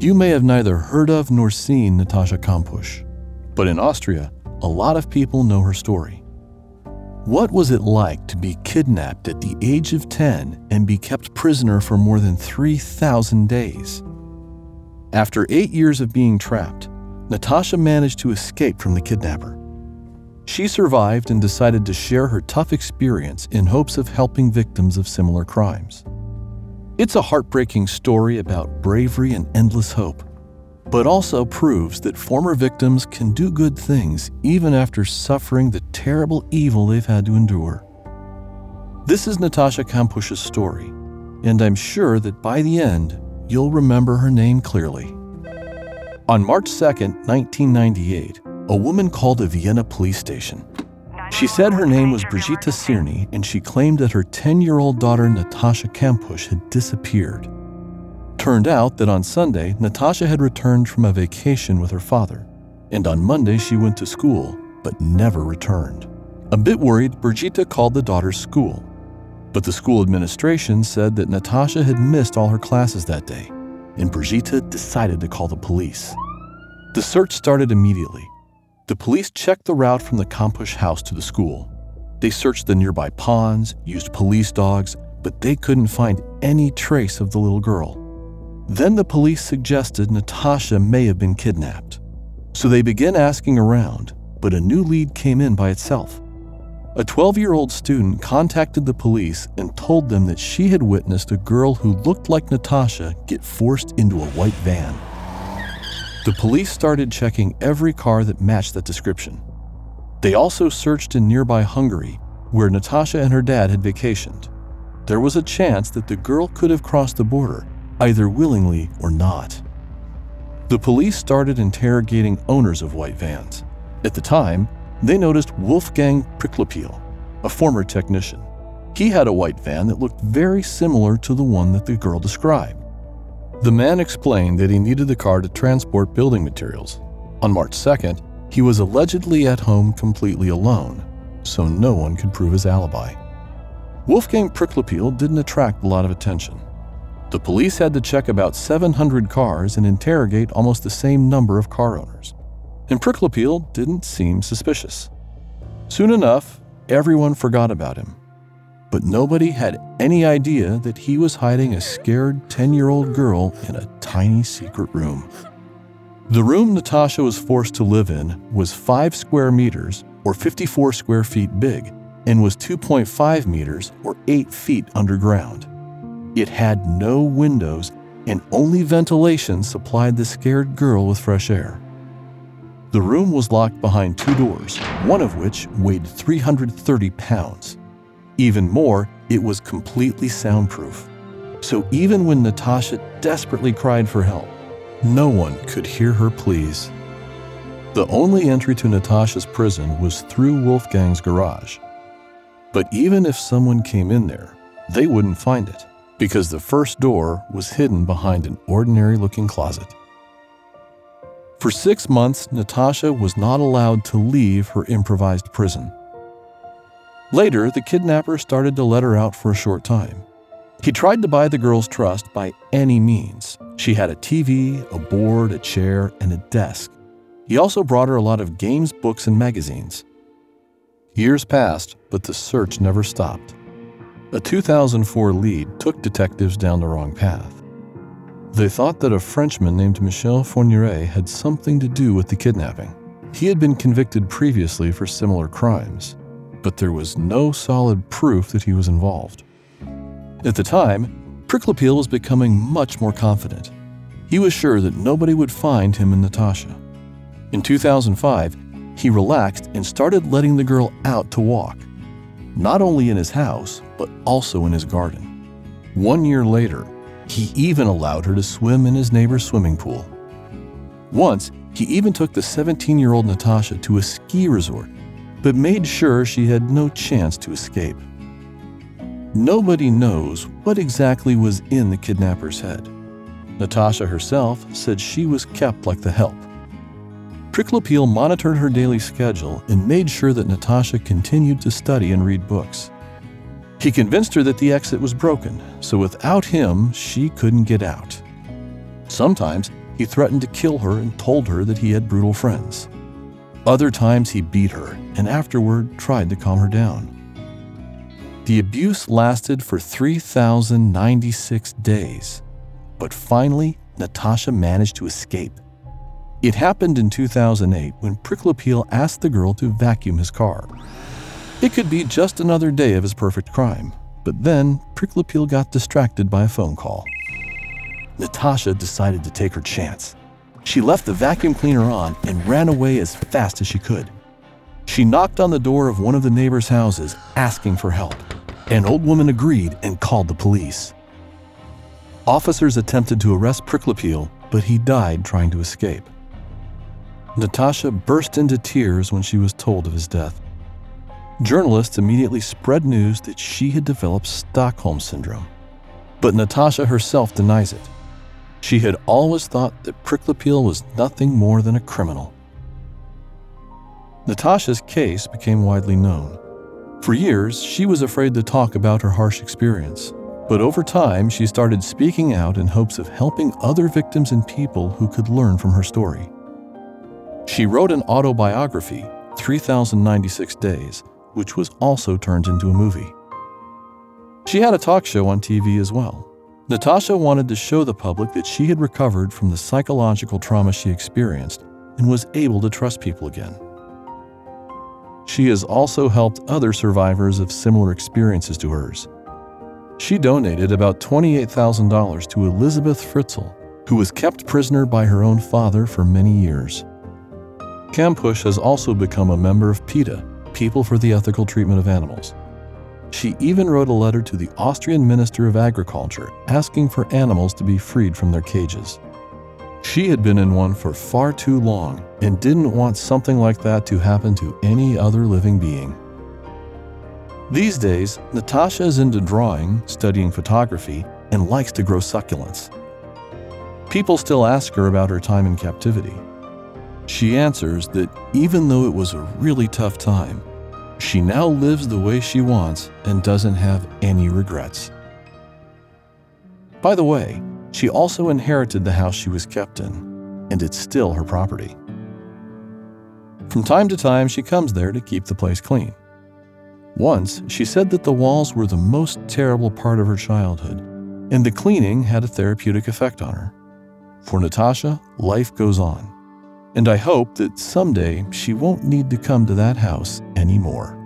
You may have neither heard of nor seen Natasha Kampusch, but in Austria, a lot of people know her story. What was it like to be kidnapped at the age of 10 and be kept prisoner for more than 3,000 days? After eight years of being trapped, Natasha managed to escape from the kidnapper. She survived and decided to share her tough experience in hopes of helping victims of similar crimes. It's a heartbreaking story about bravery and endless hope, but also proves that former victims can do good things even after suffering the terrible evil they've had to endure. This is Natasha Kampusch's story, and I'm sure that by the end, you'll remember her name clearly. On March 2, 1998, a woman called a Vienna police station. She said her name was Brigitte Sirny and she claimed that her 10 year old daughter Natasha Kampusch had disappeared. Turned out that on Sunday, Natasha had returned from a vacation with her father, and on Monday she went to school but never returned. A bit worried, Brigitte called the daughter's school, but the school administration said that Natasha had missed all her classes that day, and Brigitte decided to call the police. The search started immediately. The police checked the route from the Kampusch house to the school. They searched the nearby ponds, used police dogs, but they couldn't find any trace of the little girl. Then the police suggested Natasha may have been kidnapped. So they began asking around, but a new lead came in by itself. A 12 year old student contacted the police and told them that she had witnessed a girl who looked like Natasha get forced into a white van. The police started checking every car that matched that description. They also searched in nearby Hungary, where Natasha and her dad had vacationed. There was a chance that the girl could have crossed the border, either willingly or not. The police started interrogating owners of white vans. At the time, they noticed Wolfgang Priklopil, a former technician. He had a white van that looked very similar to the one that the girl described. The man explained that he needed the car to transport building materials. On March 2nd, he was allegedly at home completely alone, so no one could prove his alibi. Wolfgang Priklopil didn't attract a lot of attention. The police had to check about 700 cars and interrogate almost the same number of car owners. And Priklopil didn't seem suspicious. Soon enough, everyone forgot about him. But nobody had any idea that he was hiding a scared 10 year old girl in a tiny secret room. The room Natasha was forced to live in was 5 square meters, or 54 square feet big, and was 2.5 meters, or 8 feet underground. It had no windows, and only ventilation supplied the scared girl with fresh air. The room was locked behind two doors, one of which weighed 330 pounds. Even more, it was completely soundproof. So even when Natasha desperately cried for help, no one could hear her pleas. The only entry to Natasha's prison was through Wolfgang's garage. But even if someone came in there, they wouldn't find it because the first door was hidden behind an ordinary looking closet. For six months, Natasha was not allowed to leave her improvised prison. Later, the kidnapper started to let her out for a short time. He tried to buy the girl's trust by any means. She had a TV, a board, a chair, and a desk. He also brought her a lot of games, books, and magazines. Years passed, but the search never stopped. A 2004 lead took detectives down the wrong path. They thought that a Frenchman named Michel Fourniret had something to do with the kidnapping. He had been convicted previously for similar crimes, but there was no solid proof that he was involved. At the time, Priklopil was becoming much more confident. He was sure that nobody would find him and Natasha. In 2005, he relaxed and started letting the girl out to walk, not only in his house, but also in his garden. One year later, He even allowed her to swim in his neighbor's swimming pool. Once, he even took the 17 year old Natasha to a ski resort, but made sure she had no chance to escape. Nobody knows what exactly was in the kidnapper's head. Natasha herself said she was kept like the help. Priklopil monitored her daily schedule and made sure that Natasha continued to study and read books. He convinced her that the exit was broken, so without him, she couldn't get out. Sometimes he threatened to kill her and told her that he had brutal friends. Other times he beat her and afterward tried to calm her down. The abuse lasted for 3,096 days, but finally, Natasha managed to escape. It happened in 2008 when Priklopil asked the girl to vacuum his car. It could be just another day of his perfect crime, but then Priklopil got distracted by a phone call. Natasha decided to take her chance. She left the vacuum cleaner on and ran away as fast as she could. She knocked on the door of one of the neighbors' houses asking for help. An old woman agreed and called the police. Officers attempted to arrest Priklopil, but he died trying to escape. Natasha burst into tears when she was told of his death. Journalists immediately spread news that she had developed Stockholm Syndrome. But Natasha herself denies it. She had always thought that Priklopil was nothing more than a criminal. Natasha's case became widely known. For years, she was afraid to talk about her harsh experience, but over time, she started speaking out in hopes of helping other victims and people who could learn from her story. She wrote an autobiography, 3096 Days, which was also turned into a movie. She had a talk show on TV as well. Natasha wanted to show the public that she had recovered from the psychological trauma she experienced and was able to trust people again. She has also helped other survivors of similar experiences to hers. She donated about $28,000 to Elisabeth Fritzl, who was kept prisoner by her own father for many years. Kampusch has also become a member of PETA, People for the Ethical Treatment of Animals. She even wrote a letter to the Austrian Minister of Agriculture asking for animals to be freed from their cages. She had been in one for far too long and didn't want something like that to happen to any other living being. These days, Natasha is into drawing, studying photography, and likes to grow succulents. People still ask her about her time in captivity. She answers that even though it was a really tough time, she now lives the way she wants and doesn't have any regrets. By the way, she also inherited the house she was kept in, and it's still her property. From time to time, she comes there to keep the place clean. Once, she said that the walls were the most terrible part of her childhood, and the cleaning had a therapeutic effect on her. For Natasha, life goes on and I hope that someday she won't need to come to that house anymore.